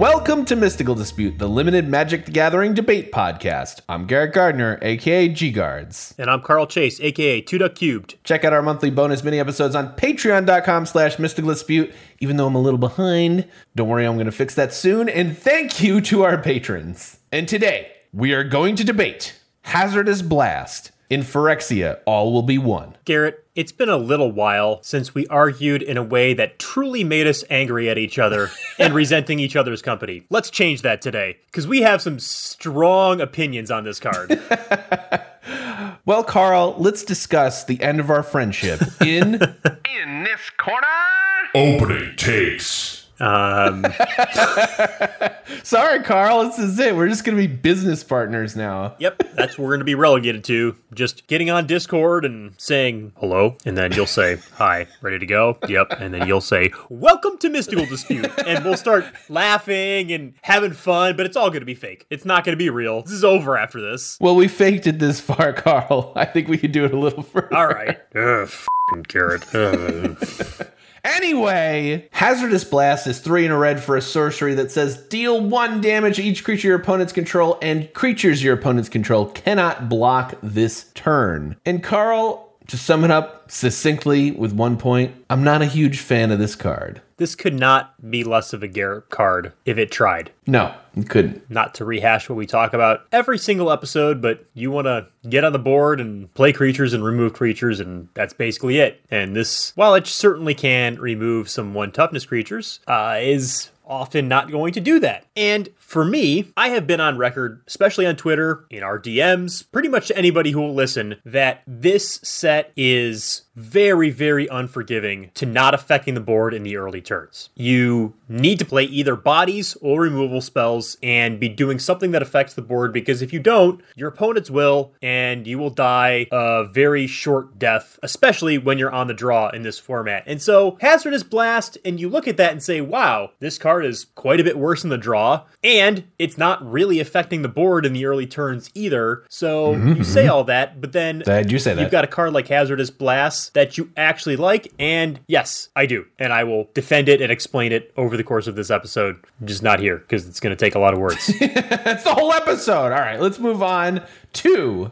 Welcome to Mystical Dispute, the limited Magic the Gathering debate podcast. I'm Garrett Gardner, aka G Guards. And I'm Carl Chase, aka Two Duck Cubed. Check out our monthly bonus mini episodes on patreon.com slash mystical dispute. Even though I'm a little behind, don't worry, I'm going to fix that soon. And thank you to our patrons. And today, we are going to debate Hazardous Blast. In Phyrexia, all will be one. Garrett, it's been a little while since we argued in a way that truly made us angry at each other and resenting each other's company. Let's change that today, because we have some strong opinions on this card. Well, Carl, let's discuss the end of our friendship in In this corner, Opening takes. Um, Sorry, Carl, this is it. We're just going to be business partners now. yep, that's what we're going to be relegated to. Just getting on Discord and saying hello, and then you'll say, Hi, ready to go? Yep. And then you'll say, Welcome to Mystical Dispute. And we'll start laughing and having fun, but it's all going to be fake. It's not going to be real. This is over after this. Well, we faked it this far, Carl. I think we could do it a little further. All right. Ugh, f***ing carrot. Ugh. Anyway, Hazardous Blast is three in a red for a sorcery that says deal one damage each creature your opponents control, and creatures your opponents control cannot block this turn. And Carl, to sum it up succinctly with one point, I'm not a huge fan of this card. This could not be less of a Garrett card if it tried. No, it couldn't. Not to rehash what we talk about every single episode, but you want to get on the board and play creatures and remove creatures, and that's basically it. And this, while it certainly can remove some one toughness creatures, uh, is often not going to do that. And for me, I have been on record, especially on Twitter, in our DMs, pretty much to anybody who will listen, that this set is very, very unforgiving to not affecting the board in the early turns. You need to play either bodies or removal spells and be doing something that affects the board because if you don't, your opponents will, and you will die a very short death, especially when you're on the draw in this format. And so, Hazardous Blast, and you look at that and say, wow, this card is quite a bit worse in the draw, and it's not really affecting the board in the early turns either. So, you mm-hmm, say mm-hmm. all that, but then you say that? You've got a card like Hazardous Blast that you actually like, and yes, I do. And I will defend it and explain it over the course of this episode. I'm just not here because it's going to take a lot of words. That's the whole episode. All right, let's move on to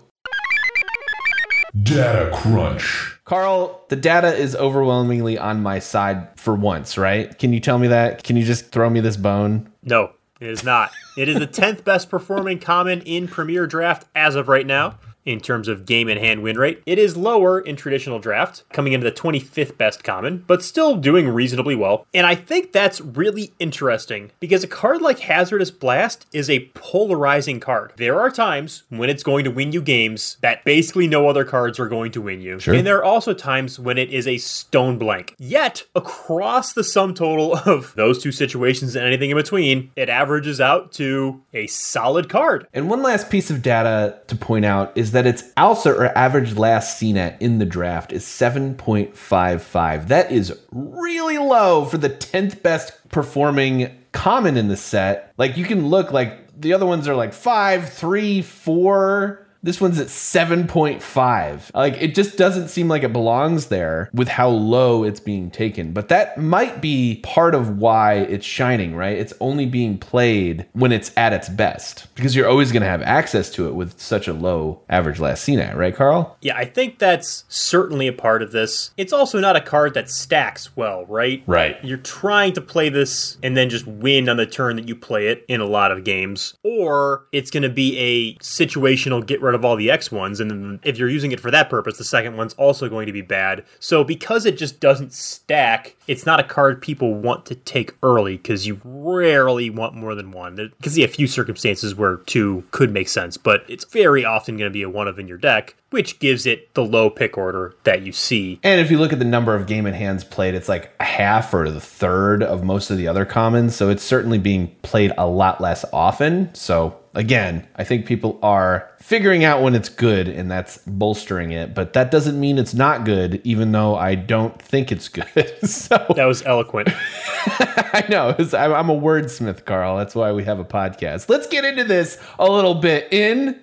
Data crunch. Carl, the data is overwhelmingly on my side for once, right? Can you tell me that? Can you just throw me this bone? no, it is not. It is the 10th best performing common in Premier Draft as of right now. In terms of game and hand win rate, it is lower in traditional draft, coming into the 25th best common, but still doing reasonably well. And I think that's really interesting because a card like Hazardous Blast is a polarizing card. There are times when it's going to win you games that basically no other cards are going to win you. Sure. And there are also times when it is a stone blank. Yet, across the sum total of those two situations and anything in between, it averages out to a solid card. And one last piece of data to point out is that its ALSA or average last seen at in the draft is 7.55. That is really low for the 10th best performing common in the set. Like you can look like the other ones are like five, three, four. This one's at 7.5. Like it just doesn't seem like it belongs there with how low it's being taken. But that might be part of why it's shining, right? It's only being played when it's at its best because you're always going to have access to it with such a low average last seen at, right, Carl? Yeah, I think that's certainly a part of this. It's also not a card that stacks well, right? Right. You're trying to play this and then just win on the turn that you play it in a lot of games. Or it's going to be a situational get rid of all the X ones. And if you're using it for that purpose, the second one's also going to be bad. So because it just doesn't stack, it's not a card people want to take early because you rarely want more than one. There can see a few circumstances where two could make sense, but it's very often going to be a one of in your deck, which gives it the low pick order that you see. And if you look at the number of game and hands played, it's like half or the third of most of the other commons. So it's certainly being played a lot less often. So again, I think people are figuring out when it's good and that's bolstering it. But that doesn't mean it's not good, even though I don't think it's good. so That was eloquent. I know it's, I'm I'm a wordsmith, Carl. That's why we have a podcast. Let's get into this a little bit in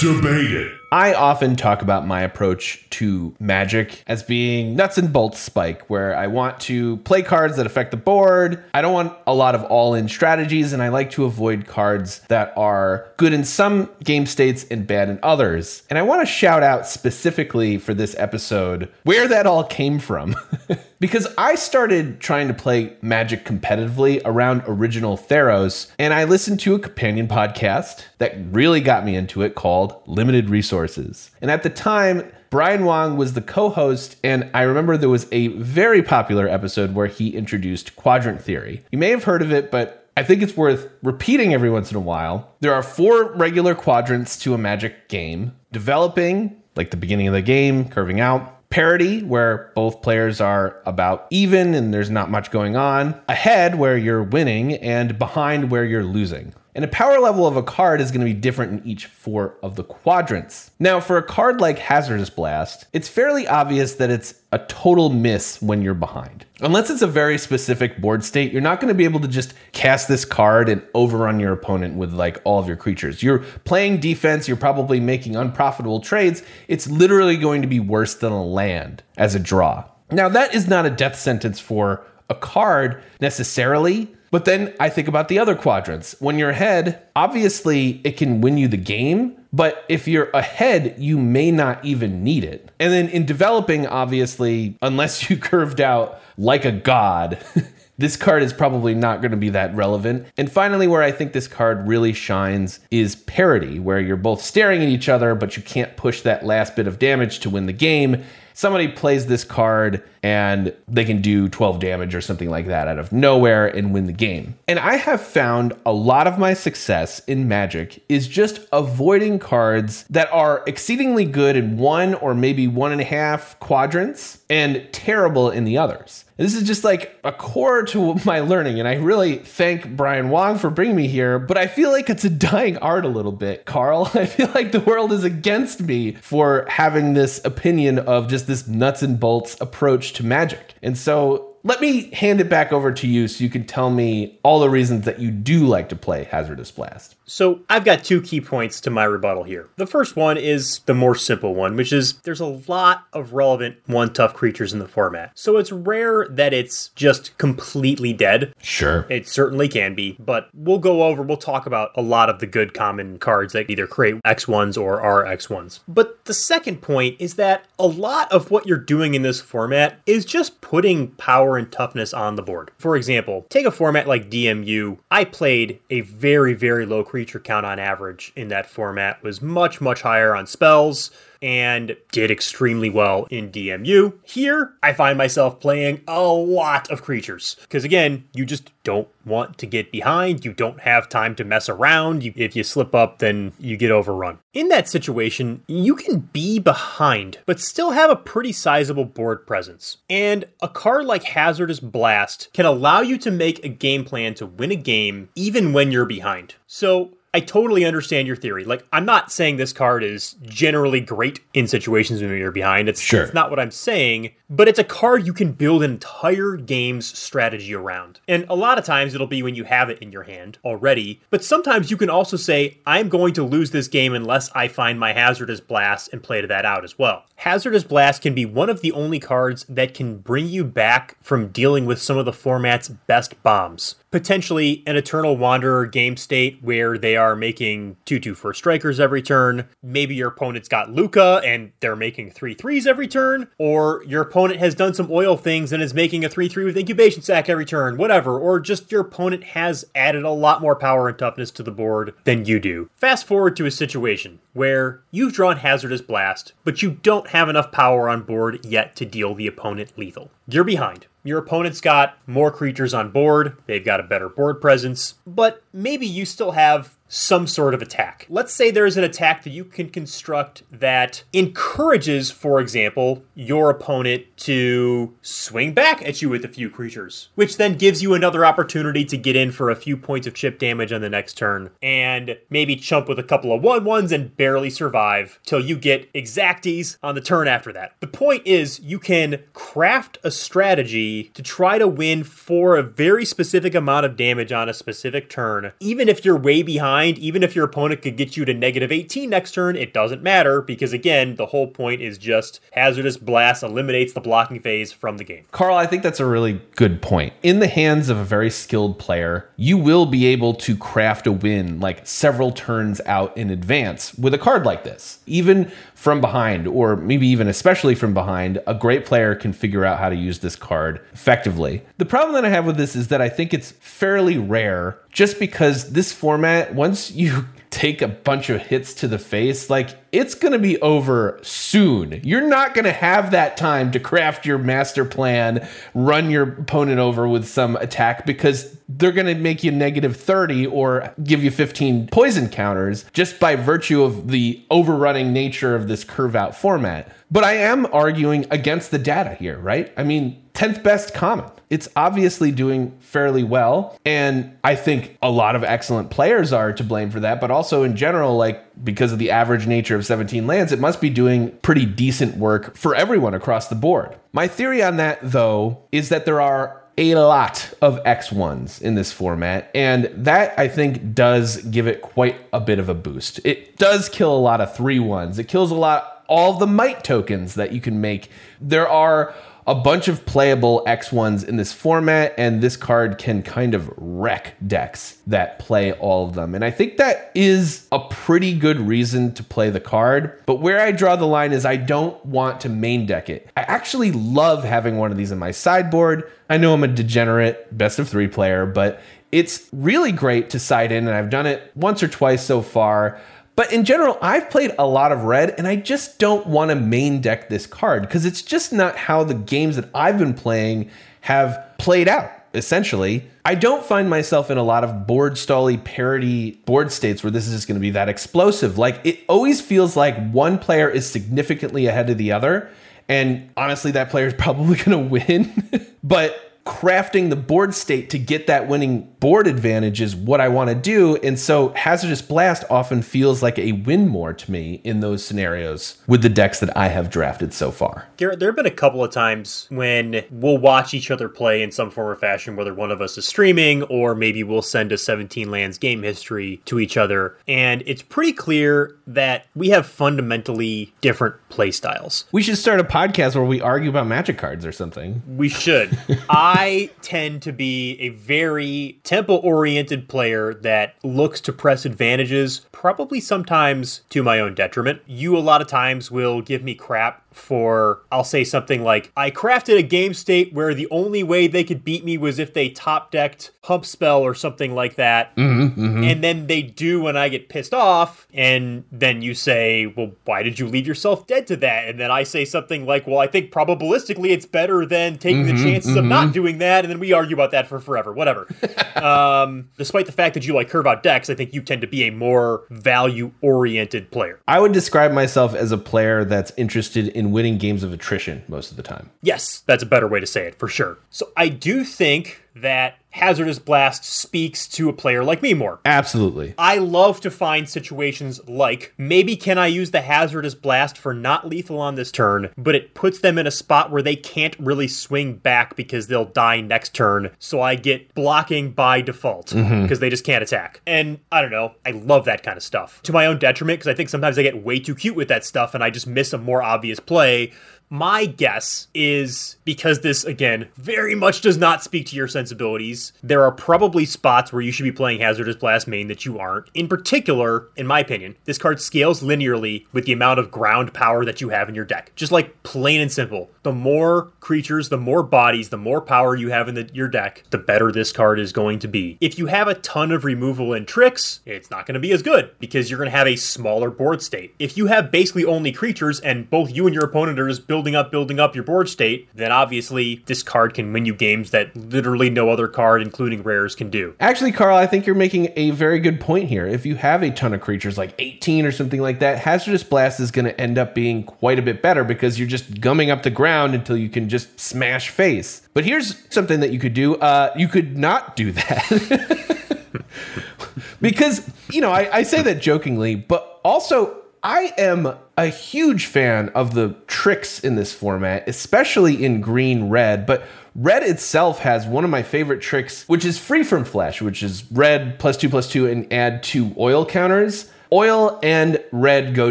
Debate it. I often talk about my approach to magic as being nuts and bolts spike, where I want to play cards that affect the board. I don't want a lot of all in strategies, and I like to avoid cards that are good in some game states and bad in others. And I want to shout out specifically for this episode where that all came from. because I started trying to play Magic competitively around original Theros, and I listened to a companion podcast that really got me into it called Limited Resources. And at the time, Brian Wong was the co host, and I remember there was a very popular episode where he introduced quadrant theory. You may have heard of it, but I think it's worth repeating every once in a while. There are four regular quadrants to a magic game developing, like the beginning of the game, curving out, parity, where both players are about even and there's not much going on, ahead, where you're winning, and behind, where you're losing. And a power level of a card is going to be different in each four of the quadrants. Now, for a card like Hazardous Blast, it's fairly obvious that it's a total miss when you're behind. Unless it's a very specific board state, you're not going to be able to just cast this card and overrun your opponent with like all of your creatures. You're playing defense, you're probably making unprofitable trades. It's literally going to be worse than a land as a draw. Now, that is not a death sentence for a card necessarily, but then I think about the other quadrants. When you're ahead, obviously it can win you the game, but if you're ahead, you may not even need it. And then in developing, obviously, unless you curved out like a god, this card is probably not going to be that relevant. And finally, where I think this card really shines is parity, where you're both staring at each other, but you can't push that last bit of damage to win the game somebody plays this card and they can do 12 damage or something like that out of nowhere and win the game. And I have found a lot of my success in Magic is just avoiding cards that are exceedingly good in one or maybe one and a half quadrants and terrible in the others. This is just like a core to my learning. And I really thank Brian Wong for bringing me here, but I feel like it's a dying art a little bit, Carl. I feel like the world is against me for having this opinion of just this nuts and bolts approach to magic. And so let me hand it back over to you so you can tell me all the reasons that you do like to play Hazardous Blast. So, I've got two key points to my rebuttal here. The first one is the more simple one, which is there's a lot of relevant one tough creatures in the format. So, it's rare that it's just completely dead. Sure. It certainly can be, but we'll go over, we'll talk about a lot of the good common cards that either create X1s or are X1s. But the second point is that a lot of what you're doing in this format is just putting power and toughness on the board. For example, take a format like DMU. I played a very, very low creature creature count on average in that format was much, much higher on spells and did extremely well in DMU. Here, I find myself playing a lot of creatures because, again, you just don't want to get behind. You don't have time to mess around. You, if you slip up, then you get overrun. In that situation, you can be behind, but still have a pretty sizable board presence. And a card like Hazardous Blast can allow you to make a game plan to win a game even when you're behind. So, I totally understand your theory. Like, I'm not saying this card is generally great in situations when you're behind. It's, sure. it's not what I'm saying, but it's a card you can build an entire game's strategy around. And a lot of times it'll be when you have it in your hand already, but sometimes you can also say, I'm going to lose this game unless I find my Hazardous Blast and play to that out as well. Hazardous Blast can be one of the only cards that can bring you back from dealing with some of the format's best bombs potentially an Eternal Wanderer game state where they are making 2 2 first strikers every turn. Maybe your opponent's got Lukka and they're making 3 3s every turn. Or your opponent has done some oil things and is making a 3 3 with Incubation Sac every turn, whatever. Or just your opponent has added a lot more power and toughness to the board than you do. Fast forward to a situation where you've drawn Hazardous Blast, but you don't have enough power on board yet to deal the opponent lethal. You're behind. Your opponent's got more creatures on board, they've got a better board presence, but maybe you still have some sort of attack. Let's say there's an attack that you can construct that encourages, for example, your opponent to swing back at you with a few creatures, which then gives you another opportunity to get in for a few points of chip damage on the next turn and maybe chump with a couple of one ones and barely survive till you get exacties on the turn after that. The point is, you can craft a strategy to try to win for a very specific amount of damage on a specific turn. Even if you're way behind, even if your opponent could get you to negative 18 next turn, it doesn't matter because, again, the whole point is just Hazardous Blast eliminates the blocking phase from the game. Carl, I think that's a really good point. In the hands of a very skilled player, you will be able to craft a win like several turns out in advance with a card like this. Even from behind, or maybe even especially from behind, a great player can figure out how to use this card effectively. The problem that I have with this is that I think it's fairly rare just because this format, once you take a bunch of hits to the face, like it's going to be over soon. You're not going to have that time to craft your master plan, run your opponent over with some attack because they're going to make you negative 30 or give you 15 poison counters just by virtue of the overrunning nature of this curve out format. But I am arguing against the data here, right? I mean, 10th best common. It's obviously doing fairly well. And I think a lot of excellent players are to blame for that. But also in general, like because of the average nature of 17 lands, it must be doing pretty decent work for everyone across the board. My theory on that, though, is that there are a lot of X1s in this format, and that I think does give it quite a bit of a boost. It does kill a lot of 3 1s, it kills a lot all the might tokens that you can make. There are a bunch of playable X1s in this format, and this card can kind of wreck decks that play all of them. And I think that is a pretty good reason to play the card. But where I draw the line is I don't want to main deck it. I actually love having one of these in my sideboard. I know I'm a degenerate best of three player, but it's really great to side in, and I've done it once or twice so far. But in general, I've played a lot of red and I just don't want to main deck this card because it's just not how the games that I've been playing have played out. Essentially, I don't find myself in a lot of board stally parity board states where this is just going to be that explosive. Like it always feels like one player is significantly ahead of the other. And honestly, that player is probably going to win. but crafting the board state to get that winning board advantage is what I want to do. And so Hazardous Blast often feels like a win more to me in those scenarios with the decks that I have drafted so far. Garrett, there have been a couple of times when we'll watch each other play in some form or fashion, whether one of us is streaming or maybe we'll send a 17 lands game history to each other. And it's pretty clear that we have fundamentally different play styles. We should start a podcast where we argue about magic cards or something. We should. I tend to be a very tempo oriented player that looks to press advantages, probably sometimes to my own detriment. You, a lot of times, will give me crap for, I'll say something like, I crafted a game state where the only way they could beat me was if they top decked Hump Spell or something like that. Mm-hmm, mm-hmm. And then they do, when I get pissed off. And then you say, Well, why did you leave yourself dead to that? And then I say something like, Well, I think probabilistically it's better than taking Mm-hmm, the chances of not doing that. And then we argue about that for forever. Whatever. um, despite the fact that you like curve out decks, I think you tend to be a more value oriented player. I would describe myself as a player that's interested in winning games of attrition most of the time. Yes, that's a better way to say it for sure. So I do think that Hazardous Blast speaks to a player like me more. Absolutely. I love to find situations like maybe can I use the Hazardous Blast for not lethal on this turn, but it puts them in a spot where they can't really swing back because they'll die next turn. So I get blocking by default mm-hmm. because they just can't attack. And I don't know, I love that kind of stuff. To my own detriment because I think sometimes I get way too cute with that stuff and I just miss a more obvious play. My guess is because this, again, very much does not speak to your sensibilities, there are probably spots where you should be playing Hazardous Blast main that you aren't. In particular, in my opinion, this card scales linearly with the amount of ground power that you have in your deck. Just like plain and simple. The more creatures, the more bodies, the more power you have in the, your deck, the better this card is going to be. If you have a ton of removal and tricks, it's not going to be as good because you're going to have a smaller board state. If you have basically only creatures and both you and your opponent are just building up, building up your board state, then obviously this card can win you games that literally no other card, including rares, can do. Actually, Carl, I think you're making a very good point here. If you have a ton of creatures, like 18 or something like that, Hazardous Blast is going to end up being quite a bit better because you're just gumming up the ground until you can just smash face. But here's something that you could do uh, you could not do that. because, you know, I, I say that jokingly, but also I am a huge fan of the tricks in this format, especially in green red, but red itself has one of my favorite tricks, which is free from flesh, which is red plus two plus two and add two oil counters. Oil and red go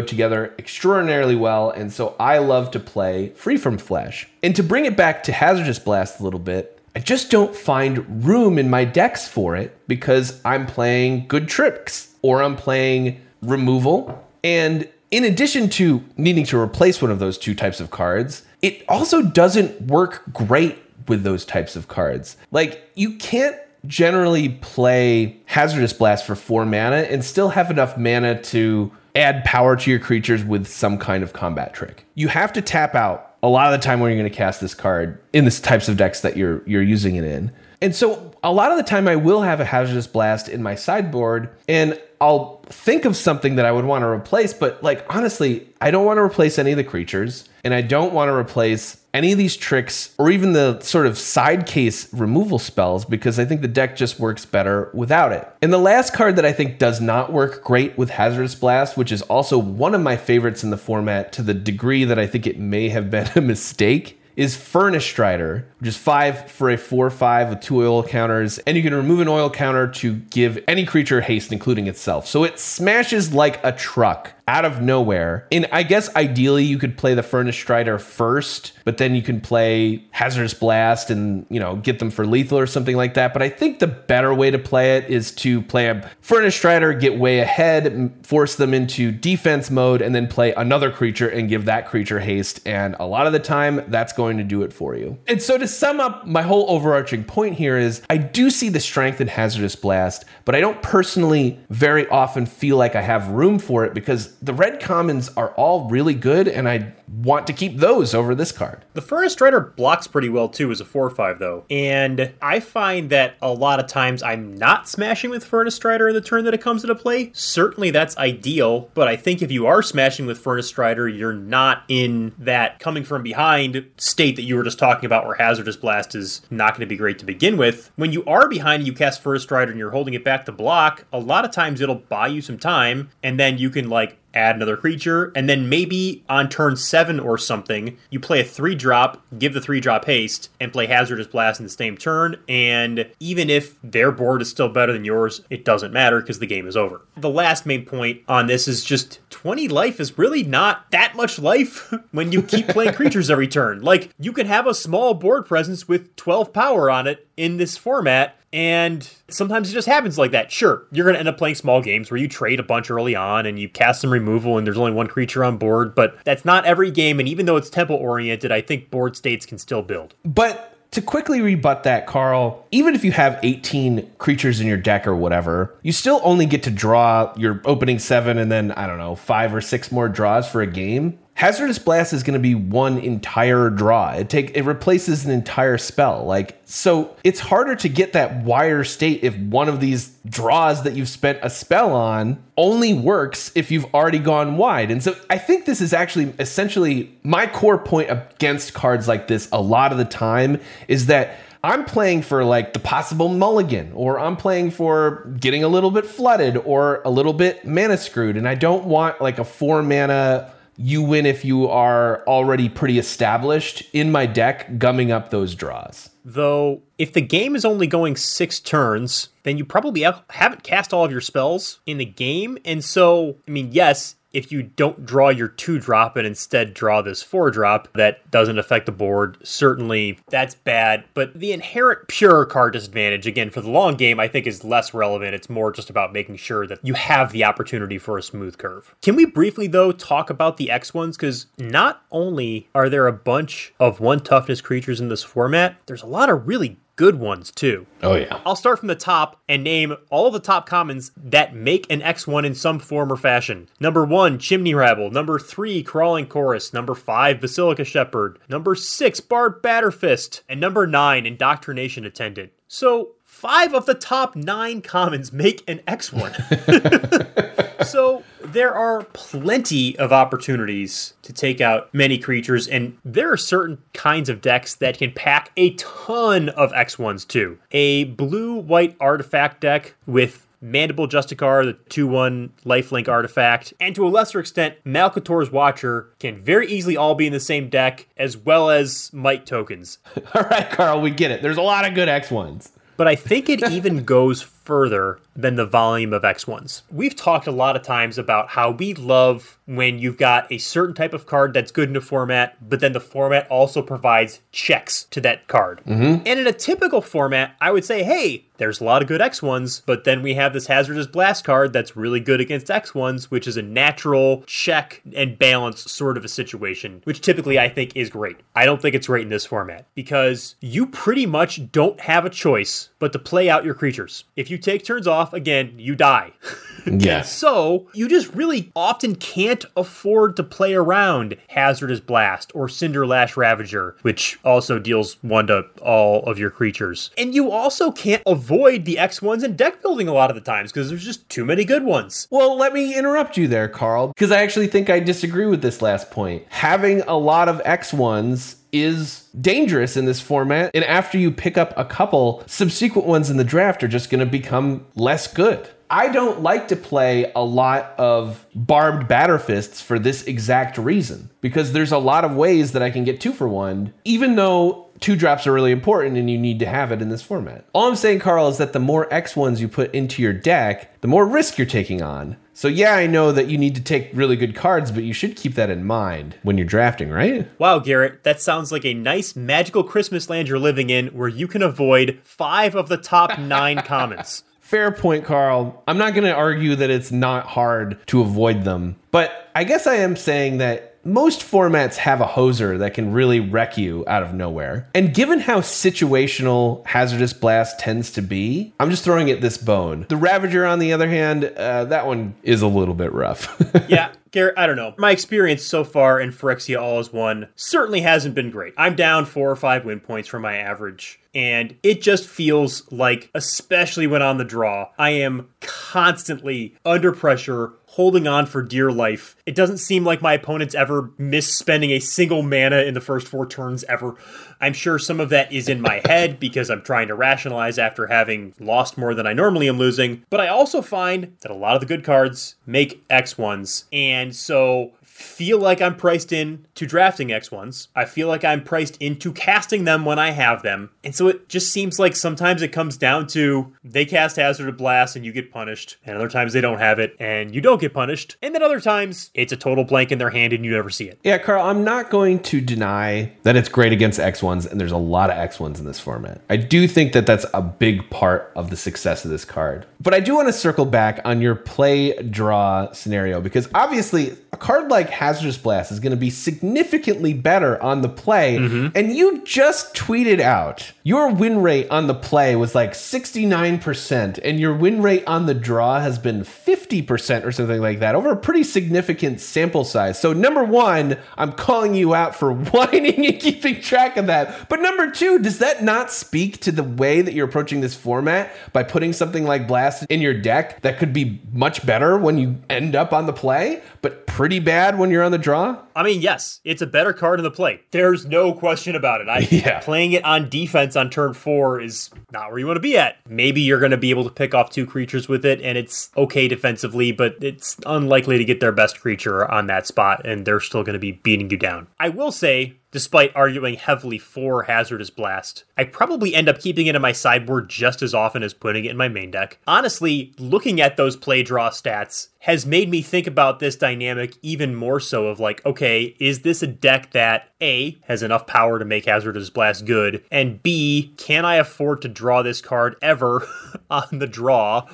together extraordinarily well, and so I love to play free from flesh. And to bring it back to Hazardous Blast a little bit, I just don't find room in my decks for it because I'm playing good tricks or I'm playing removal. And in addition to needing to replace one of those two types of cards, it also doesn't work great with those types of cards. Like, you can't generally play Hazardous Blast for four mana and still have enough mana to add power to your creatures with some kind of combat trick. You have to tap out a lot of the time when you're going to cast this card in the types of decks that you're you're using it in. And so a lot of the time I will have a hazardous blast in my sideboard and I'll think of something that I would want to replace, but like honestly, I don't want to replace any of the creatures and I don't want to replace any of these tricks or even the sort of side case removal spells because I think the deck just works better without it. And the last card that I think does not work great with Hazardous Blast, which is also one of my favorites in the format to the degree that I think it may have been a mistake, is Furnace Strider, which is five for a four five with two oil counters, and you can remove an oil counter to give any creature haste, including itself. So it smashes like a truck out of nowhere. And I guess ideally you could play the Furnace Strider first, but then you can play Hazardous Blast and, you know, get them for lethal or something like that. But I think the better way to play it is to play a Furnace Strider, get way ahead, force them into defense mode, and then play another creature and give that creature haste. And a lot of the time, that's going to do it for you. And so to sum up, my whole overarching point here is I do see the strength in Hazardous Blast, but I don't personally very often feel like I have room for it because the red commons are all really good, and I want to keep those over this card. The Furnace Strider blocks pretty well too as a 4 5, though. And I find that a lot of times I'm not smashing with Furnace Strider in the turn that it comes into play. Certainly that's ideal, but I think if you are smashing with Furnace Strider, you're not in that coming from behind state that you were just talking about where Hazardous Blast is not going to be great to begin with. When you are behind and you cast Furnace Strider and you're holding it back to block, a lot of times it'll buy you some time, and then you can like add another creature, and then maybe on turn seven or something, you play a three drop, give the three drop haste, and play Hazardous Blast in the same turn. And even if their board is still better than yours, it doesn't matter because the game is over. The last main point on this is just 20 life is really not that much life when you keep playing creatures every turn. Like, you can have a small board presence with 12 power on it in this format and sometimes it just happens like that. Sure, you're going to end up playing small games where you trade a bunch early on and you cast some removal and there's only one creature on board, but that's not every game. And even though it's tempo oriented, I think board states can still build. But to quickly rebut that, Carl, even if you have 18 creatures in your deck or whatever, you still only get to draw your opening seven and then, I don't know, five or six more draws for a game. Hazardous Blast is going to be one entire draw. It take it replaces an entire spell. Like so it's harder to get that wire state if one of these draws that you've spent a spell on only works if you've already gone wide. And so I think this is actually essentially my core point against cards like this a lot of the time is that I'm playing for like the possible mulligan, or I'm playing for getting a little bit flooded or a little bit mana screwed. And I don't want like a four mana you win if you are already pretty established in my deck, gumming up those draws. Though, if the game is only going six turns, then you probably haven't cast all of your spells in the game. And so, I mean, yes, if you don't draw your two drop and instead draw this four drop that doesn't affect the board, certainly that's bad. But the inherent pure card disadvantage, again, for the long game, I think is less relevant. It's more just about making sure that you have the opportunity for a smooth curve. Can we briefly, though, talk about the X ones? Because not only are there a bunch of one toughness creatures in this format, there's a lot of really good ones too. Oh yeah. I'll start from the top and name all the top commons that make an X1 in some form or fashion. Number 1, Chimney Rabble. Number 3, Crawling Chorus. Number 5, Basilica Shepherd. Number 6, Barbed Batterfist. And number 9, Indoctrination Attendant. So, 5 of the top 9 commons make an X1. so there are plenty of opportunities to take out many creatures, and there are certain kinds of decks that can pack a ton of X1s too. A blue white artifact deck with Mandible Justiciar, the 2 1 lifelink artifact, and to a lesser extent, Malcator's Watcher can very easily all be in the same deck, as well as Might tokens. All right, Carl, we get it. There's a lot of good X1s. But I think it even goes further than the volume of X1s. We've talked a lot of times about how we love when you've got a certain type of card that's good in a format, but then the format also provides checks to that card. Mm-hmm. And in a typical format, I would say, hey, there's a lot of good X1s, but then we have this Hazardous Blast card that's really good against X1s, which is a natural check and balance sort of a situation, which typically I think is great. I don't think it's great in this format because you pretty much don't have a choice but to play out your creatures. If you take turns off, again, you die. Yes. So you just really often can't afford to play around Hazardous Blast or Cinderslash Ravager, which also deals one to all of your creatures. And you also can't avoid the X1s in deck building a lot of the times because there's just too many good ones. Well, let me interrupt you there, Carl, because I actually think I disagree with this last point. Having a lot of X1s is dangerous in this format, and after you pick up a couple, subsequent ones in the draft are just going to become less good. I don't like to play a lot of Barbed Batterfists for this exact reason because there's a lot of ways that I can get two for one, even though two drops are really important and you need to have it in this format. All I'm saying, Carl, is that the more X ones you put into your deck, the more risk you're taking on. So, yeah, I know that you need to take really good cards, but you should keep that in mind when you're drafting, right? Wow, Garrett, that sounds like a nice magical Christmas land you're living in where you can avoid five of the top nine commons. Fair point, Carl. I'm not going to argue that it's not hard to avoid them, but I guess I am saying that most formats have a hoser that can really wreck you out of nowhere. And given how situational Hazardous Blast tends to be, I'm just throwing it this bone. The Ravager, on the other hand, uh, that one is a little bit rough. yeah, Garrett, I don't know. My experience so far in Phyrexia All as One certainly hasn't been great. I'm down four or five win points from my average. And it just feels like, especially when on the draw, I am constantly under pressure, holding on for dear life. It doesn't seem like my opponents ever miss spending a single mana in the first four turns ever. I'm sure some of that is in my head because I'm trying to rationalize after having lost more than I normally am losing. But I also find that a lot of the good cards make X1s. And so feel like I'm priced in to drafting X1s. I feel like I'm priced into casting them when I have them. And so it just seems like sometimes it comes down to they cast Hazardous Blast and you get punished, and other times they don't have it and you don't get punished, and then other times it's a total blank in their hand and you never see it. yeah, Carl, I'm not going to deny that it's great against X1s, and there's a lot of X1s in this format. I do think that that's a big part of the success of this card. But I do want to circle back on your play draw scenario because obviously a card like Hazardous Blast is going to be significantly better on the play. Mm-hmm. And you just tweeted out your win rate on the play was like 69%, and your win rate on the draw has been 50% or something like that over a pretty significant sample size. So, number one, I'm calling you out for whining and keeping track of that. But number two, does that not speak to the way that you're approaching this format by putting something like Blast in your deck that could be much better when you end up on the play, but pretty bad when you're on the draw? I mean, yes, it's a better card in the play. There's no question about it. I, Yeah. Playing it on defense on turn four is not where you want to be at. Maybe you're going to be able to pick off two creatures with it, and it's okay defensively, but it's unlikely to get their best creature on that spot, and they're still going to be beating you down. I will say, despite arguing heavily for Hazardous Blast, I probably end up keeping it in my sideboard just as often as putting it in my main deck. Honestly, looking at those play draw stats has made me think about this dynamic even more so of like, okay, is this a deck that A has enough power to make Hazardous Blast good, and B, can I afford to draw this card ever on the draw?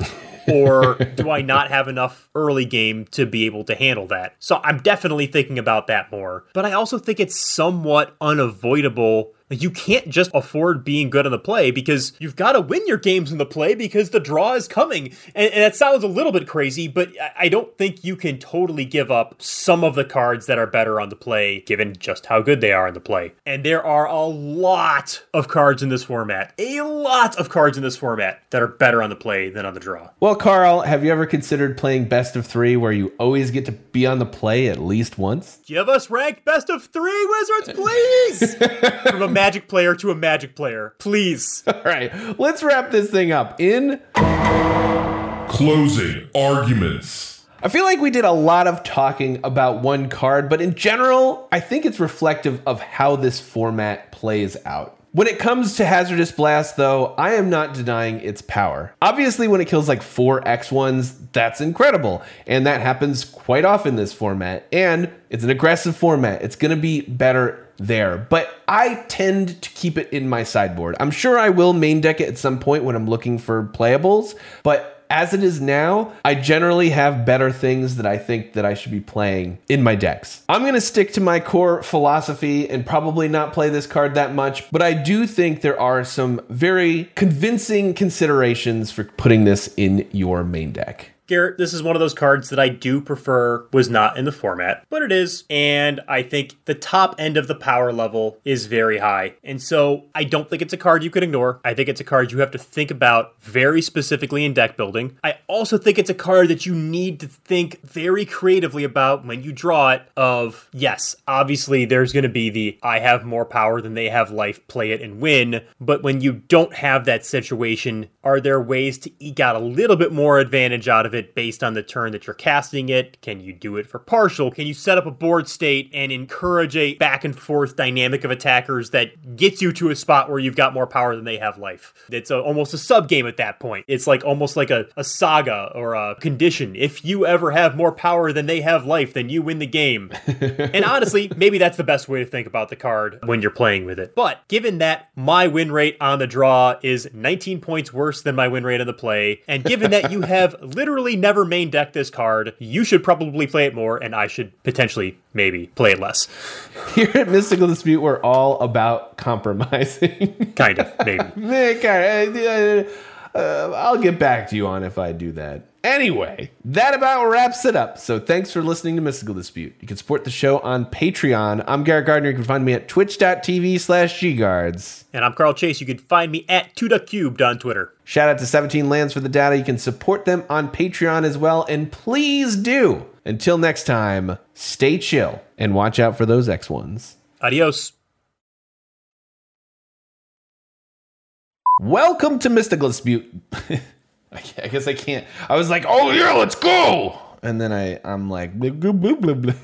Or do I not have enough early game to be able to handle that? So I'm definitely thinking about that more. But I also think it's somewhat unavoidable. Like you can't just afford being good on the play because you've got to win your games in the play because the draw is coming. And, and that sounds a little bit crazy, but I- I don't think you can totally give up some of the cards that are better on the play given just how good they are in the play. And there are a lot of cards in this format, a lot of cards in this format that are better on the play than on the draw. Well, Carl, have you ever considered playing best of three where you always get to be on the play at least once? Give us ranked best of three wizards, please! From a magic player to a magic player, please. All right, let's wrap this thing up. In Closing arguments. I feel like we did a lot of talking about one card, but in general, I think it's reflective of how this format plays out. When it comes to Hazardous Blast, though, I am not denying its power. Obviously, when it kills like four X1s, that's incredible. And that happens quite often in this format. And it's an aggressive format. It's going to be better there. But I tend to keep it in my sideboard. I'm sure I will main deck it at some point when I'm looking for playables. But as it is now, I generally have better things that I think that I should be playing in my decks. I'm going to stick to my core philosophy and probably not play this card that much, but I do think there are some very convincing considerations for putting this in your main deck. Garrett, this is one of those cards that I do prefer was not in the format, but it is. And I think the top end of the power level is very high. And so I don't think it's a card you could ignore. I think it's a card you have to think about very specifically in deck building. I also think it's a card that you need to think very creatively about when you draw it of, yes, obviously there's going to be the I have more power than they have life, play it and win. But when you don't have that situation, are there ways to eke out a little bit more advantage out of it based on the turn that you're casting it? Can you do it for partial? Can you set up a board state and encourage a back and forth dynamic of attackers that gets you to a spot where you've got more power than they have life? It's a, almost a sub game at that point. It's like almost like a, a saga or a condition. If you ever have more power than they have life, then you win the game. and honestly, maybe that's the best way to think about the card when you're playing with it. But given that my win rate on the draw is 19 points worse than my win rate on the play, and given that you have literally never main decked this card, you should probably play it more, and I should potentially maybe play it less. Here at Mystical Dispute, we're all about compromising. Kind of, maybe. Uh, I'll get back to you on if I do that. Anyway, that about wraps it up. So thanks for listening to Mystical Dispute. You can support the show on Patreon. I'm Garrett Gardner. You can find me at twitch.tv slash gguards. And I'm Carl Chase. You can find me at 2duckcubed on Twitter. Shout out to 17 Lands for the data. You can support them on Patreon as well. And please do. Until next time, stay chill and watch out for those X1s. Adios. Welcome to Mystical Dispute. I guess I can't. I was like, oh yeah, let's go. And then I, I'm like, blah, blah, blah, blah, blah.